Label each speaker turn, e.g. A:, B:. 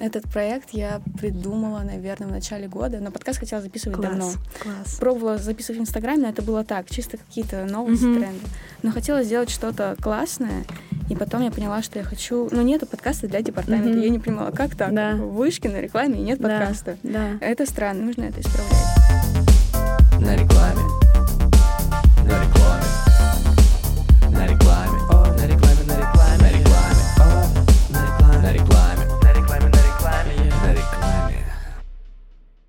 A: Этот проект я придумала, наверное, в начале года, но подкаст хотела записывать
B: Класс,
A: давно.
B: класс.
A: Пробовала записывать в Инстаграме, но это было так, чисто какие-то новости,
B: Мгм.
A: тренды. Но хотела сделать что-то классное, и потом я поняла, что я хочу... Ну, нету подкаста для департамента.
B: Мгм.
A: Я не понимала, как так?
B: Да.
A: В Вышке на рекламе и нет подкаста.
B: Да.
A: Это странно, нужно это исправлять.